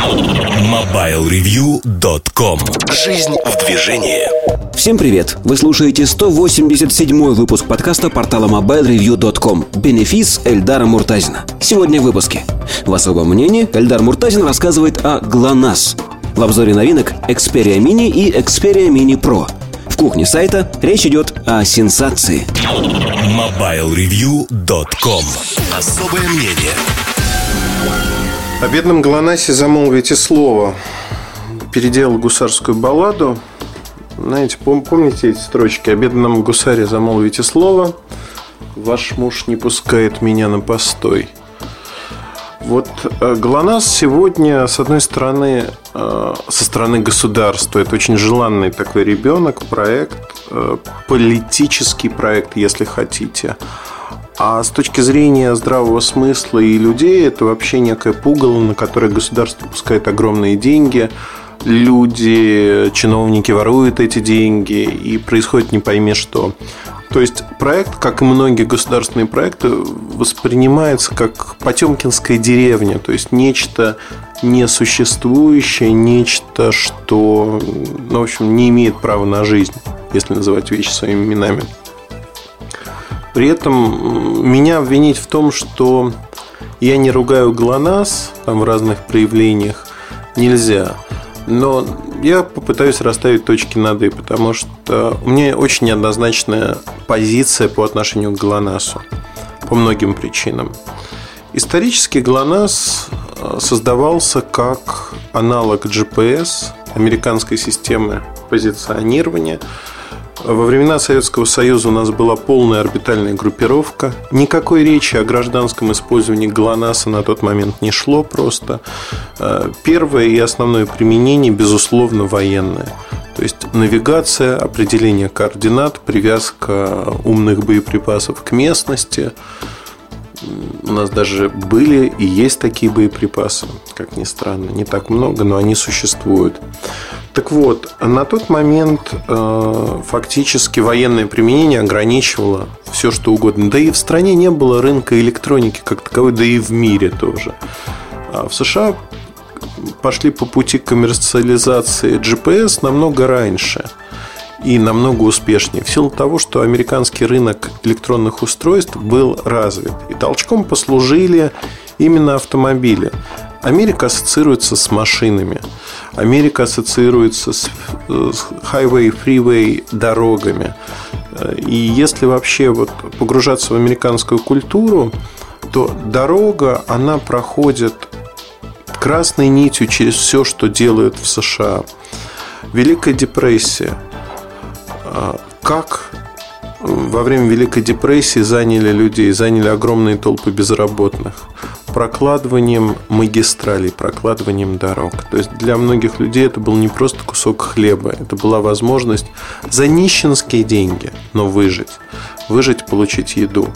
MobileReview.com Жизнь в движении Всем привет! Вы слушаете 187 выпуск подкаста портала MobileReview.com «Бенефис» Эльдара Муртазина. Сегодня в выпуске. В особом мнении Эльдар Муртазин рассказывает о ГЛОНАСС. В обзоре новинок Xperia Mini и Xperia Mini Pro. В кухне сайта речь идет о сенсации. MobileReview.com Особое мнение О бедном Глонасе замолвите слово. Переделал гусарскую балладу. Знаете, пом- помните эти строчки? О бедном гусаре замолвите слово. Ваш муж не пускает меня на постой. Вот э, ГЛОНАСС сегодня, с одной стороны, э, со стороны государства, это очень желанный такой ребенок, проект, э, политический проект, если хотите. А с точки зрения здравого смысла и людей, это вообще некое пугало, на которое государство пускает огромные деньги. Люди, чиновники воруют эти деньги, и происходит не пойми что. То есть проект, как и многие государственные проекты, воспринимается как Потемкинская деревня, то есть нечто несуществующее, нечто, что, ну, в общем, не имеет права на жизнь, если называть вещи своими именами. При этом меня обвинить в том, что я не ругаю ГЛОНАСС там, в разных проявлениях, нельзя. Но я попытаюсь расставить точки над «и», потому что у меня очень неоднозначная позиция по отношению к ГЛОНАССу по многим причинам. Исторически ГЛОНАСС создавался как аналог GPS, американской системы позиционирования. Во времена Советского Союза у нас была полная орбитальная группировка. Никакой речи о гражданском использовании ГЛОНАССа на тот момент не шло просто. Первое и основное применение, безусловно, военное. То есть навигация, определение координат, привязка умных боеприпасов к местности. У нас даже были и есть такие боеприпасы, как ни странно. Не так много, но они существуют. Так вот, на тот момент э, фактически военное применение ограничивало все, что угодно. Да и в стране не было рынка электроники как таковой, да и в мире тоже. А в США пошли по пути коммерциализации GPS намного раньше и намного успешнее. В силу того, что американский рынок электронных устройств был развит. И толчком послужили именно автомобили. Америка ассоциируется с машинами. Америка ассоциируется с highway, freeway дорогами. И если вообще вот погружаться в американскую культуру, то дорога, она проходит красной нитью через все, что делают в США. Великая депрессия. Как во время Великой депрессии заняли людей, заняли огромные толпы безработных прокладыванием магистралей, прокладыванием дорог. То есть для многих людей это был не просто кусок хлеба, это была возможность за нищенские деньги, но выжить. Выжить, получить еду.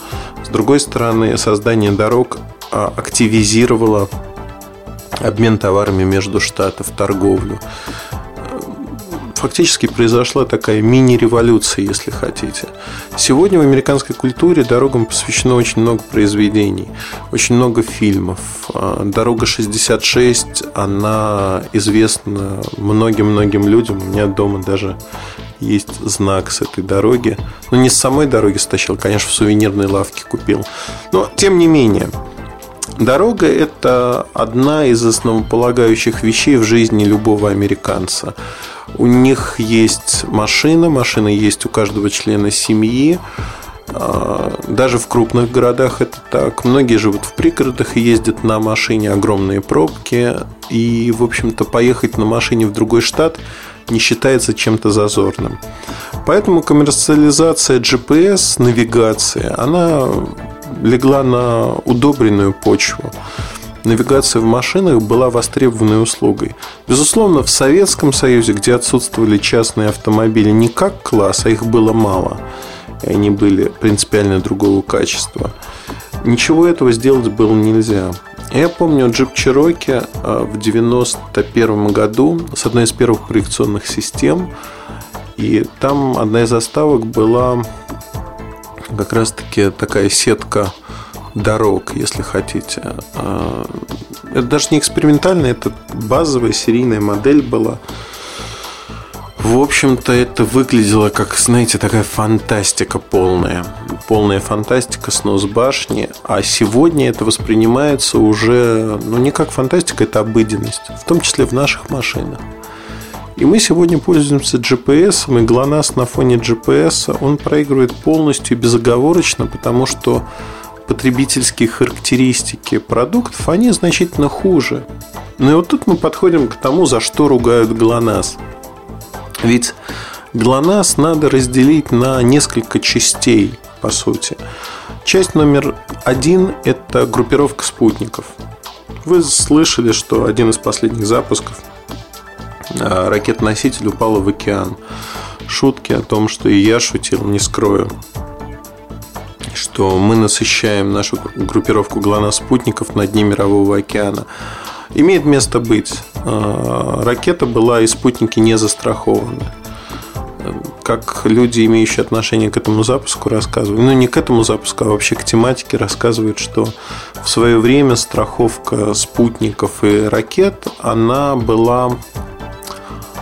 С другой стороны, создание дорог активизировало обмен товарами между штатов, торговлю фактически произошла такая мини-революция, если хотите. Сегодня в американской культуре дорогам посвящено очень много произведений, очень много фильмов. Дорога 66, она известна многим-многим людям. У меня дома даже есть знак с этой дороги. Ну, не с самой дороги стащил, конечно, в сувенирной лавке купил. Но, тем не менее, Дорога – это одна из основополагающих вещей в жизни любого американца. У них есть машина, машина есть у каждого члена семьи. Даже в крупных городах это так. Многие живут в пригородах и ездят на машине, огромные пробки. И, в общем-то, поехать на машине в другой штат не считается чем-то зазорным. Поэтому коммерциализация GPS, навигации, она легла на удобренную почву. Навигация в машинах была востребованной услугой. Безусловно, в Советском Союзе, где отсутствовали частные автомобили не как класс, а их было мало, и они были принципиально другого качества, ничего этого сделать было нельзя. Я помню джип Cherokee в 91 году с одной из первых проекционных систем. И там одна из заставок была как раз-таки такая сетка дорог, если хотите. Это даже не экспериментальная, это базовая серийная модель была. В общем-то, это выглядело как, знаете, такая фантастика полная. Полная фантастика, снос башни. А сегодня это воспринимается уже, ну, не как фантастика, это обыденность. В том числе в наших машинах. И мы сегодня пользуемся GPS, и GLONASS на фоне GPS, он проигрывает полностью безоговорочно, потому что потребительские характеристики продуктов, они значительно хуже. Ну и вот тут мы подходим к тому, за что ругают GLONASS. Ведь GLONASS надо разделить на несколько частей, по сути. Часть номер один – это группировка спутников. Вы слышали, что один из последних запусков а, ракет-носитель упала в океан. Шутки о том, что и я шутил, не скрою что мы насыщаем нашу группировку ГЛОНАСС-спутников на дне Мирового океана. Имеет место быть. А, ракета была и спутники не застрахованы. Как люди, имеющие отношение к этому запуску, рассказывают, ну не к этому запуску, а вообще к тематике, рассказывают, что в свое время страховка спутников и ракет, она была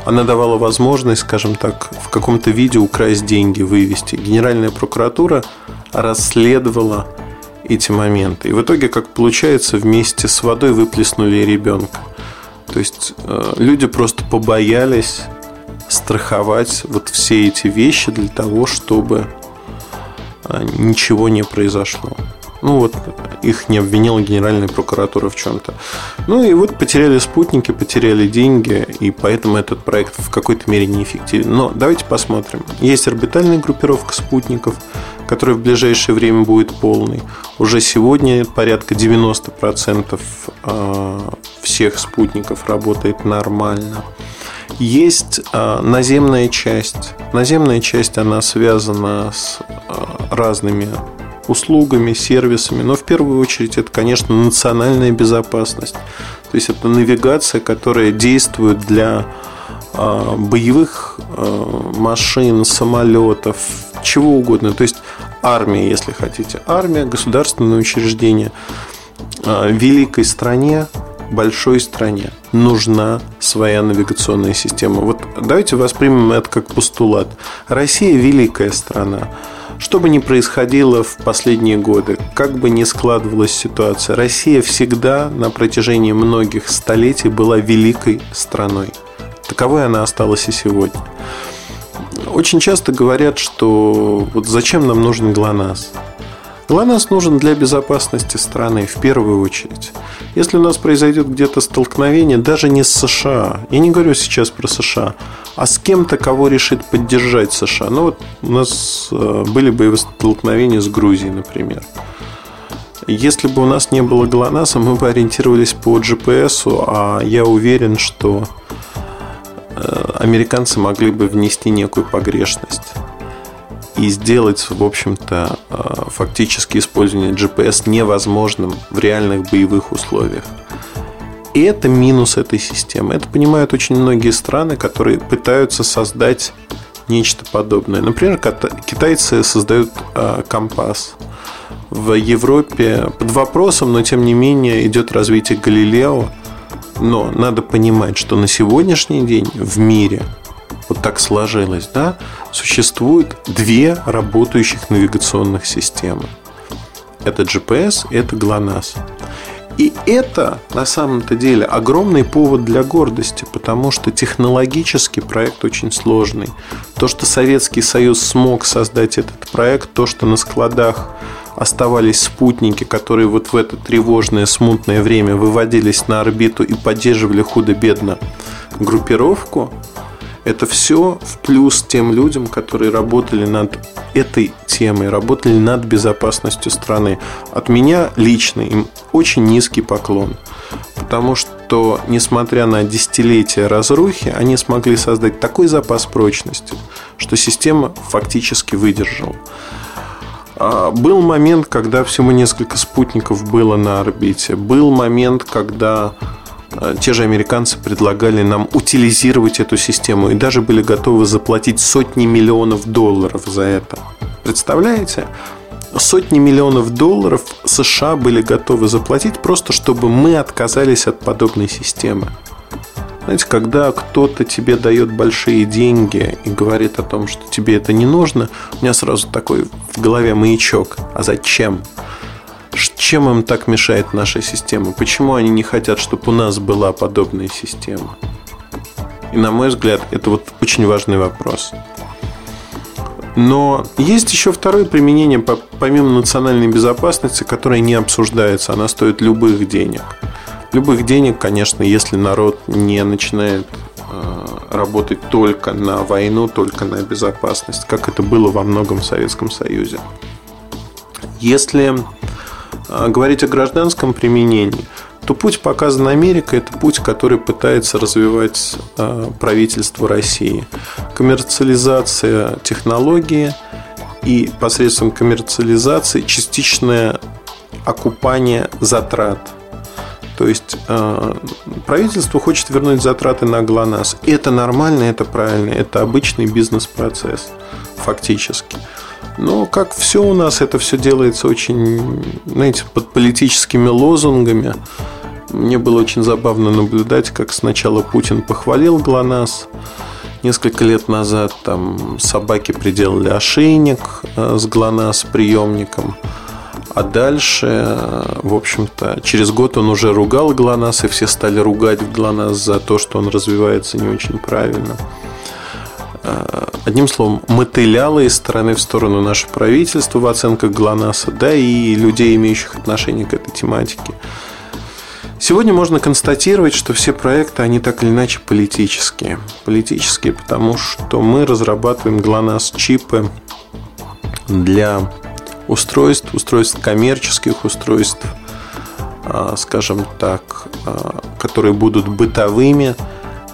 она давала возможность, скажем так, в каком-то виде украсть деньги, вывести. Генеральная прокуратура расследовала эти моменты. И в итоге, как получается, вместе с водой выплеснули ребенка. То есть э, люди просто побоялись страховать вот все эти вещи для того, чтобы э, ничего не произошло. Ну вот их не обвинила Генеральная прокуратура в чем-то. Ну и вот потеряли спутники, потеряли деньги, и поэтому этот проект в какой-то мере неэффективен. Но давайте посмотрим. Есть орбитальная группировка спутников, которая в ближайшее время будет полной. Уже сегодня порядка 90% а, всех спутников работает нормально. Есть а, наземная часть. Наземная часть, она связана с а, разными услугами, сервисами, но в первую очередь это, конечно, национальная безопасность. То есть это навигация, которая действует для а, боевых а, машин, самолетов, чего угодно. То есть армия, если хотите. Армия, государственное учреждение. А, великой стране, большой стране нужна своя навигационная система. Вот давайте воспримем это как постулат. Россия великая страна. Что бы ни происходило в последние годы, как бы ни складывалась ситуация, Россия всегда на протяжении многих столетий была великой страной. Таковой она осталась и сегодня. Очень часто говорят, что вот зачем нам нужен ГЛОНАСС? ГЛОНАСС нужен для безопасности страны в первую очередь. Если у нас произойдет где-то столкновение, даже не с США, я не говорю сейчас про США, а с кем-то, кого решит поддержать США. Ну вот у нас э, были боевые столкновения с Грузией, например. Если бы у нас не было ГЛОНАССа, мы бы ориентировались по GPS, а я уверен, что э, американцы могли бы внести некую погрешность и сделать, в общем-то, э, фактически использование GPS невозможным в реальных боевых условиях. И это минус этой системы. Это понимают очень многие страны, которые пытаются создать нечто подобное. Например, китайцы создают э, компас. В Европе под вопросом, но тем не менее идет развитие Галилео. Но надо понимать, что на сегодняшний день в мире вот так сложилось, да, существует две работающих навигационных системы. Это GPS, это GLONASS. И это на самом-то деле огромный повод для гордости, потому что технологически проект очень сложный. То, что Советский Союз смог создать этот проект, то, что на складах оставались спутники, которые вот в это тревожное, смутное время выводились на орбиту и поддерживали худо-бедно группировку, это все в плюс тем людям, которые работали над этой темой, работали над безопасностью страны. От меня лично им очень низкий поклон. Потому что, несмотря на десятилетия разрухи, они смогли создать такой запас прочности, что система фактически выдержала. А, был момент, когда всего несколько спутников было на орбите. Был момент, когда те же американцы предлагали нам утилизировать эту систему и даже были готовы заплатить сотни миллионов долларов за это. Представляете? сотни миллионов долларов США были готовы заплатить просто, чтобы мы отказались от подобной системы. Знаете, когда кто-то тебе дает большие деньги и говорит о том, что тебе это не нужно, у меня сразу такой в голове маячок. А зачем? Чем им так мешает наша система? Почему они не хотят, чтобы у нас была подобная система? И на мой взгляд, это вот очень важный вопрос. Но есть еще второе применение, помимо национальной безопасности, которое не обсуждается. Она стоит любых денег. Любых денег, конечно, если народ не начинает э, работать только на войну, только на безопасность, как это было во многом в Советском Союзе. Если говорить о гражданском применении, то путь, показан Америкой, это путь, который пытается развивать э, правительство России. Коммерциализация технологии и посредством коммерциализации частичное окупание затрат. То есть э, правительство хочет вернуть затраты на ГЛОНАСС. Это нормально, это правильно, это обычный бизнес-процесс фактически. Но как все у нас, это все делается очень, знаете, под политическими лозунгами. Мне было очень забавно наблюдать, как сначала Путин похвалил ГЛОНАСС. Несколько лет назад там собаки приделали ошейник э, с ГЛОНАСС приемником. А дальше, э, в общем-то, через год он уже ругал ГЛОНАСС, и все стали ругать ГЛОНАСС за то, что он развивается не очень правильно. Э, одним словом, мотыляло из стороны в сторону наше правительство в оценках ГЛОНАССа, да и людей, имеющих отношение к этой тематике. Сегодня можно констатировать, что все проекты, они так или иначе политические. Политические, потому что мы разрабатываем ГЛОНАСС-чипы для устройств, устройств коммерческих устройств, а, скажем так, а, которые будут бытовыми,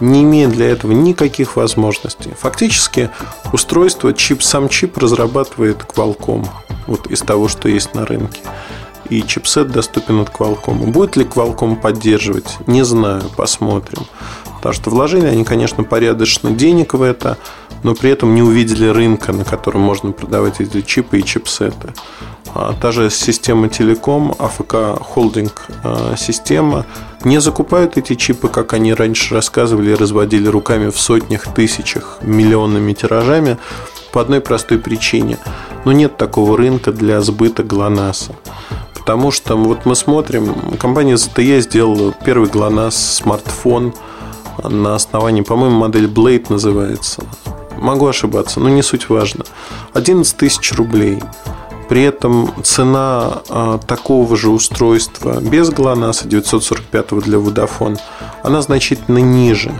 не имея для этого никаких возможностей. Фактически устройство, чип, сам чип разрабатывает Qualcomm вот из того, что есть на рынке и чипсет доступен от Qualcomm. Будет ли Qualcomm поддерживать? Не знаю, посмотрим. Потому что вложили они, конечно, порядочно денег в это, но при этом не увидели рынка, на котором можно продавать эти чипы и чипсеты. А та же система телеком, АФК холдинг а, система, не закупают эти чипы, как они раньше рассказывали, разводили руками в сотнях, тысячах, миллионными тиражами по одной простой причине. Но нет такого рынка для сбыта ГЛОНАССа. Потому что вот мы смотрим, компания ZTE сделала первый GLONASS смартфон на основании, по-моему, модель Blade называется. Могу ошибаться, но не суть важно. 11 тысяч рублей. При этом цена а, такого же устройства без GLONASS 945 для Vodafone, она значительно ниже.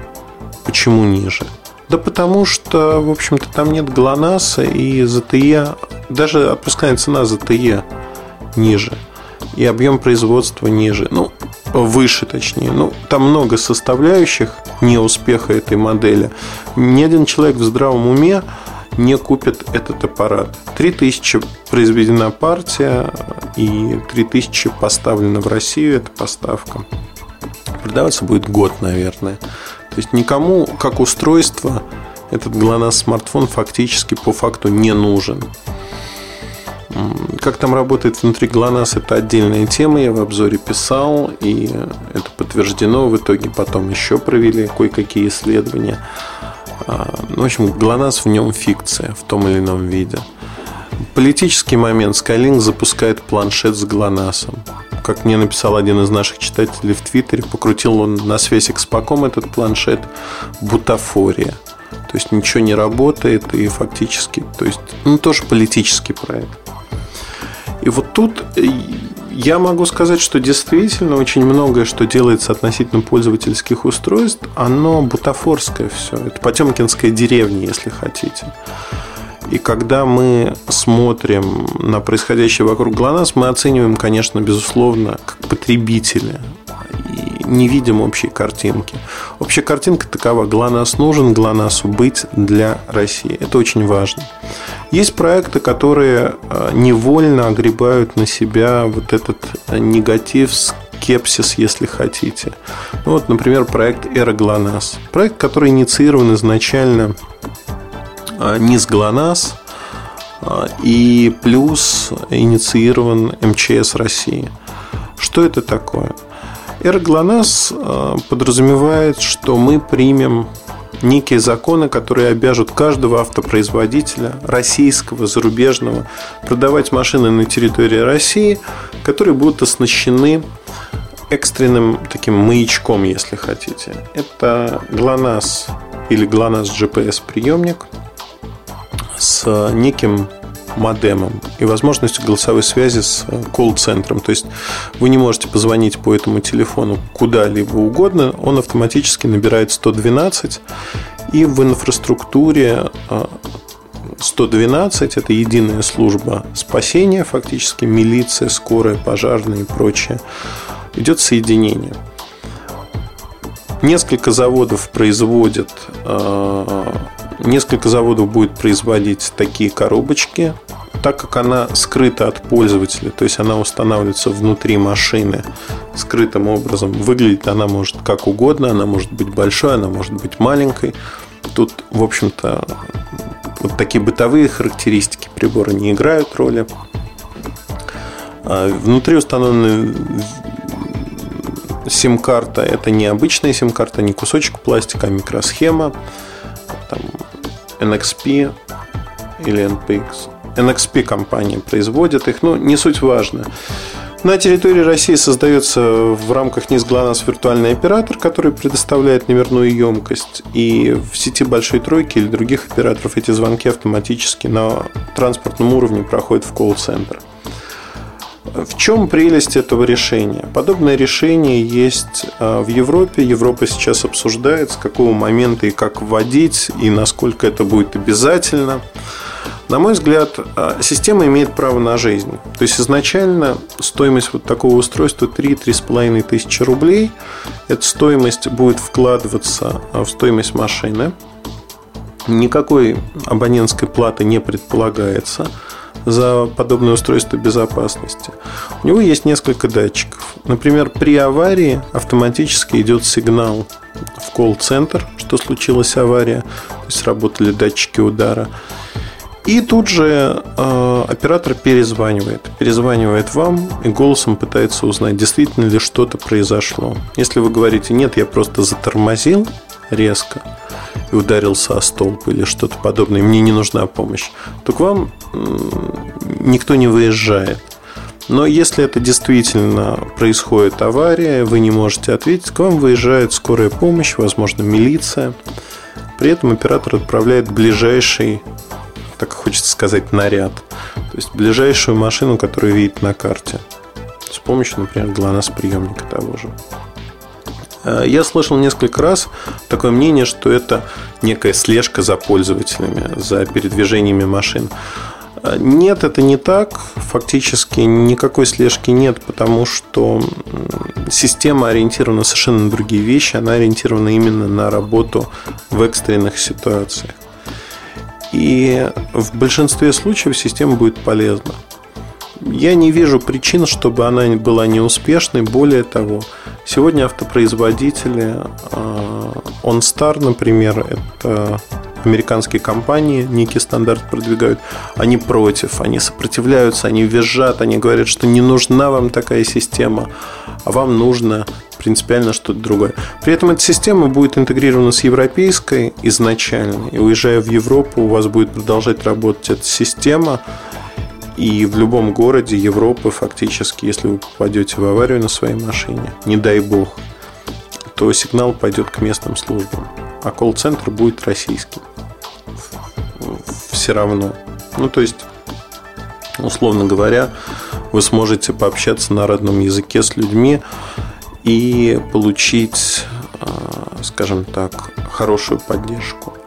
Почему ниже? Да потому что, в общем-то, там нет GLONASS и ZTE, даже опускная цена ZTE ниже и объем производства ниже. Ну, выше точнее. Ну, там много составляющих неуспеха этой модели. Ни один человек в здравом уме не купит этот аппарат. 3000 произведена партия и 3000 поставлена в Россию эта поставка. Продаваться будет год, наверное. То есть никому как устройство этот GLONASS смартфон фактически по факту не нужен. Как там работает внутри ГЛОНАСС, это отдельная тема, я в обзоре писал, и это подтверждено. В итоге потом еще провели кое-какие исследования. А, ну, в общем, ГЛОНАСС в нем фикция в том или ином виде. Политический момент. Skylink запускает планшет с ГЛОНАССом. Как мне написал один из наших читателей в Твиттере, покрутил он на связь экспоком этот планшет бутафория. То есть ничего не работает и фактически, то есть, ну, тоже политический проект. И вот тут э, я могу сказать, что действительно очень многое, что делается относительно пользовательских устройств, оно бутафорское все. Это Потемкинская деревня, если хотите. И когда мы смотрим на происходящее вокруг ГЛОНАСС, мы оцениваем, конечно, безусловно, как потребители не видим общей картинки. Общая картинка такова. ГЛОНАСС нужен, ГЛОНАССу быть для России. Это очень важно. Есть проекты, которые э, невольно огребают на себя вот этот негатив, скепсис, если хотите. Ну, вот, например, проект «Эра ГЛОНАСС». Проект, который инициирован изначально э, не с ГЛОНАСС, и плюс инициирован МЧС России. Что это такое? Эра ГЛОНАСС подразумевает, что мы примем некие законы, которые обяжут каждого автопроизводителя, российского, зарубежного, продавать машины на территории России, которые будут оснащены экстренным таким маячком, если хотите. Это GLONASS или GLONASS GPS приемник с неким модемом и возможностью голосовой связи с колл-центром. То есть вы не можете позвонить по этому телефону куда-либо угодно, он автоматически набирает 112, и в инфраструктуре 112 а, это единая служба спасения, фактически милиция, скорая, пожарные и прочее. Идет соединение. Несколько заводов производят а, Несколько заводов будет производить такие коробочки, так как она скрыта от пользователя, то есть она устанавливается внутри машины скрытым образом. Выглядит она может как угодно, она может быть большой, она может быть маленькой. Тут, в общем-то, вот такие бытовые характеристики прибора не играют роли. А внутри установлены сим-карта. Это не обычная сим-карта, не кусочек пластика, а микросхема. Там NXP или NPX. NXP компания производит их, но не суть важно. На территории России создается в рамках НИС ГЛОНАСС виртуальный оператор, который предоставляет номерную емкость. И в сети Большой Тройки или других операторов эти звонки автоматически на транспортном уровне проходят в колл-центр. В чем прелесть этого решения? Подобное решение есть а, в Европе. Европа сейчас обсуждает, с какого момента и как вводить, и насколько это будет обязательно. На мой взгляд, а, система имеет право на жизнь. То есть изначально стоимость вот такого устройства 3-3,5 тысячи рублей. Эта стоимость будет вкладываться а, в стоимость машины. Никакой абонентской платы не предполагается за подобное устройство безопасности. У него есть несколько датчиков. Например, при аварии автоматически идет сигнал в колл-центр, что случилась авария, то есть работали датчики удара. И тут же э, оператор перезванивает. Перезванивает вам и голосом пытается узнать, действительно ли что-то произошло. Если вы говорите, нет, я просто затормозил резко и ударился о столб или что-то подобное, мне не нужна помощь, то к вам никто не выезжает. Но если это действительно происходит авария, вы не можете ответить, к вам выезжает скорая помощь, возможно, милиция. При этом оператор отправляет ближайший так хочется сказать, наряд. То есть ближайшую машину, которую видит на карте. С помощью, например, ГЛОНАСС приемника того же. Э, я слышал несколько раз такое мнение, что это некая слежка за пользователями, за передвижениями машин. Э, нет, это не так. Фактически никакой слежки нет, потому что система ориентирована совершенно на другие вещи. Она ориентирована именно на работу в экстренных ситуациях. И в большинстве случаев система будет полезна. Я не вижу причин, чтобы она была неуспешной. Более того, сегодня автопроизводители а, OnStar, например, это американские компании некий стандарт продвигают, они против, они сопротивляются, они визжат, они говорят, что не нужна вам такая система, а вам нужно принципиально что-то другое. При этом эта система будет интегрирована с европейской изначально, и уезжая в Европу, у вас будет продолжать работать эта система, и в любом городе Европы фактически, если вы попадете в аварию на своей машине, не дай бог, то сигнал пойдет к местным службам, а колл-центр будет российский. Все равно. Ну, то есть, условно говоря, вы сможете пообщаться на родном языке с людьми, и получить, а, скажем так, хорошую поддержку.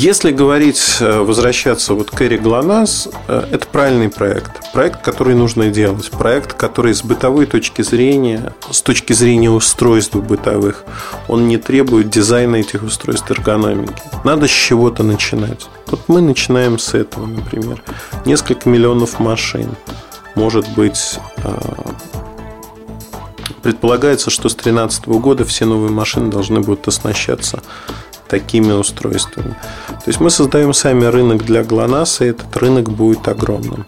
Если говорить, э, возвращаться вот к Эри ГЛОНАСС, э, это правильный проект. Проект, который нужно делать. Проект, который с бытовой точки зрения, с точки зрения устройств бытовых, он не требует дизайна этих устройств эргономики. Надо с чего-то начинать. Вот мы начинаем с этого, например. Несколько миллионов машин. Может быть, а, Предполагается, что с 2013 года все новые машины должны будут оснащаться такими устройствами. То есть мы создаем сами рынок для ГЛОНАСС, и этот рынок будет огромным.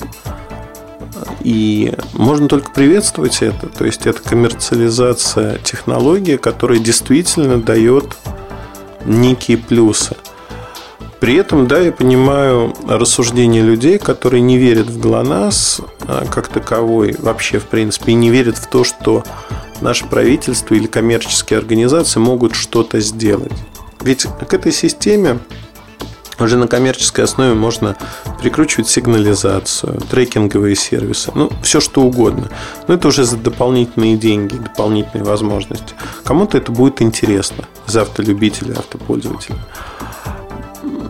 И можно только приветствовать это. То есть это коммерциализация технологии, которая действительно дает некие плюсы. При этом, да, я понимаю рассуждения людей, которые не верят в ГЛОНАСС а, как таковой, вообще, в принципе, и не верят в то, что наше правительство или коммерческие организации могут что-то сделать. Ведь к этой системе уже на коммерческой основе можно прикручивать сигнализацию, трекинговые сервисы, ну, все что угодно. Но это уже за дополнительные деньги, дополнительные возможности. Кому-то это будет интересно, за автолюбителя, автопользователя.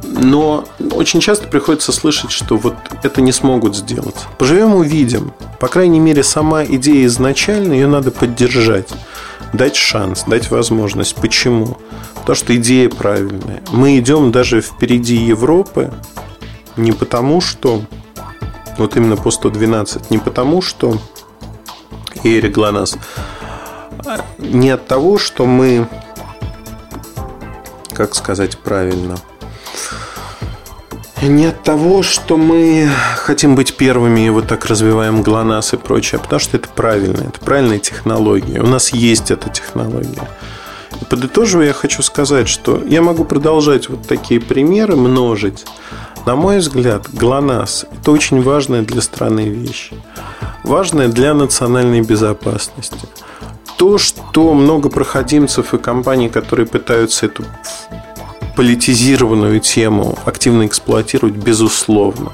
Но очень часто приходится слышать, что вот это не смогут сделать. Поживем увидим. По крайней мере, сама идея изначально, ее надо поддержать. Дать шанс, дать возможность. Почему? Потому что идея правильная. Мы идем даже впереди Европы не потому, что вот именно по 112, не потому, что Эрик Глонас, а не от того, что мы, как сказать правильно – не от того, что мы хотим быть первыми и вот так развиваем ГЛОНАСС и прочее, а потому что это правильно, это правильная технология. У нас есть эта технология. И подытоживая, я хочу сказать, что я могу продолжать вот такие примеры множить. На мой взгляд, ГЛОНАСС – это очень важная для страны вещь. Важная для национальной безопасности. То, что много проходимцев и компаний, которые пытаются эту политизированную тему активно эксплуатировать, безусловно.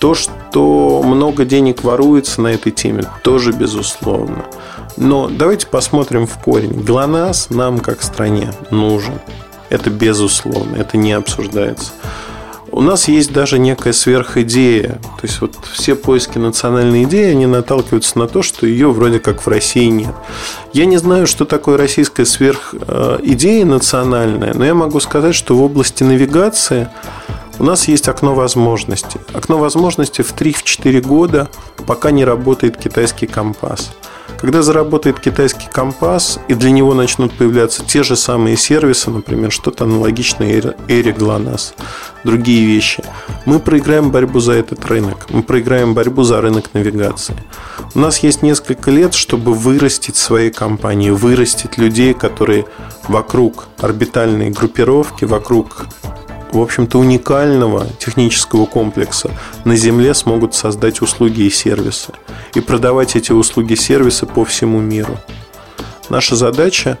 То, что много денег воруется на этой теме, тоже безусловно. Но давайте посмотрим в корень. ГЛОНАСС нам, как стране, нужен. Это безусловно, это не обсуждается. У нас есть даже некая сверхидея. То есть вот все поиски национальной идеи, они наталкиваются на то, что ее вроде как в России нет. Я не знаю, что такое российская сверхидея национальная, но я могу сказать, что в области навигации у нас есть окно возможностей. Окно возможностей в 3-4 года, пока не работает китайский компас. Когда заработает китайский компас, и для него начнут появляться те же самые сервисы, например, что-то аналогичное Эре GLONASS, другие вещи, мы проиграем борьбу за этот рынок. Мы проиграем борьбу за рынок навигации. У нас есть несколько лет, чтобы вырастить свои компании, вырастить людей, которые вокруг орбитальной группировки, вокруг в общем-то, уникального технического комплекса на Земле смогут создать услуги и сервисы и продавать эти услуги и сервисы по всему миру. Наша задача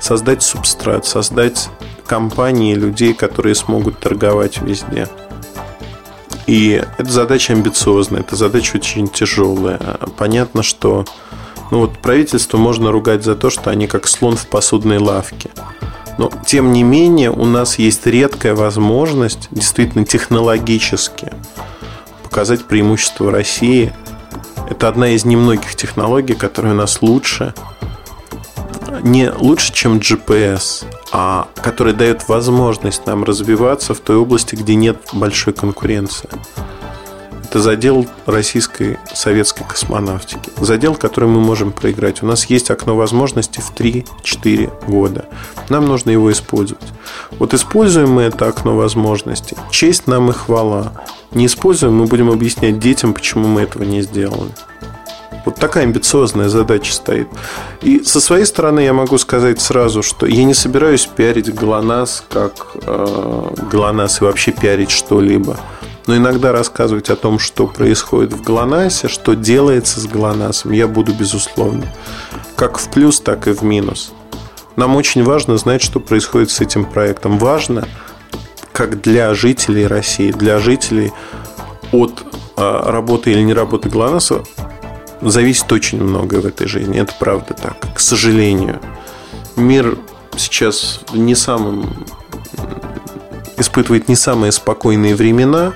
создать субстрат, создать компании людей, которые смогут торговать везде. И эта задача амбициозная, эта задача очень тяжелая. Понятно, что ну вот правительство можно ругать за то, что они как слон в посудной лавке – но, тем не менее, у нас есть редкая возможность действительно технологически показать преимущество России. Это одна из немногих технологий, которая у нас лучше. Не лучше, чем GPS, а которая дает возможность нам развиваться в той области, где нет большой конкуренции. Это задел российской советской космонавтики. Задел, который мы можем проиграть. У нас есть окно возможностей в 3-4 года. Нам нужно его использовать. Вот используем мы это окно возможностей. Честь нам и хвала. Не используем, мы будем объяснять детям, почему мы этого не сделали. Вот такая амбициозная задача стоит. И со своей стороны я могу сказать сразу, что я не собираюсь пиарить ГЛОНАСС как э, ГЛОНАСС и вообще пиарить что-либо но иногда рассказывать о том, что происходит в ГЛОНАССе, что делается с ГЛОНАССом, я буду безусловно. Как в плюс, так и в минус. Нам очень важно знать, что происходит с этим проектом. Важно, как для жителей России, для жителей от а, работы или не работы ГЛОНАССа зависит очень многое в этой жизни. Это правда так, к сожалению. Мир сейчас не самым испытывает не самые спокойные времена,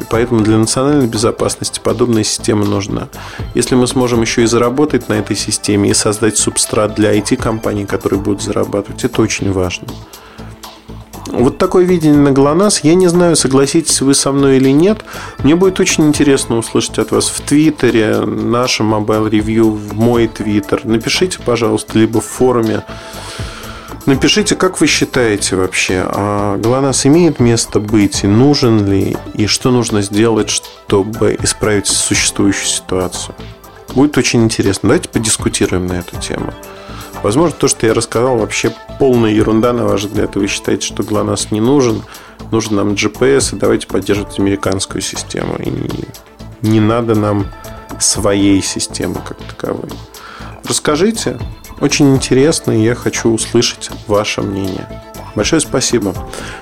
и поэтому для национальной безопасности подобная система нужна. Если мы сможем еще и заработать на этой системе и создать субстрат для IT-компаний, которые будут зарабатывать, это очень важно. Вот такое видение на ГЛОНАСС. Я не знаю, согласитесь вы со мной или нет. Мне будет очень интересно услышать от вас в Твиттере, нашем Mobile Review, в мой Твиттер. Напишите, пожалуйста, либо в форуме Напишите, как вы считаете вообще, а ГЛОНАСС имеет место быть и нужен ли, и что нужно сделать, чтобы исправить существующую ситуацию. Будет очень интересно. Давайте подискутируем на эту тему. Возможно, то, что я рассказал, вообще полная ерунда, на ваш взгляд, вы считаете, что ГЛОНАСС не нужен, нужен нам GPS, и давайте поддерживать американскую систему. И не надо нам своей системы как таковой. Расскажите, очень интересно, и я хочу услышать ваше мнение. Большое спасибо.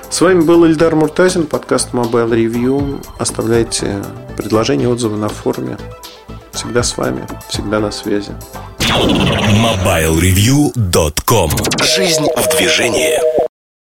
С вами был Ильдар Муртазин, подкаст Mobile Review. Оставляйте предложения, отзывы на форуме. Всегда с вами, всегда на связи. MobileReview.com Жизнь в движении.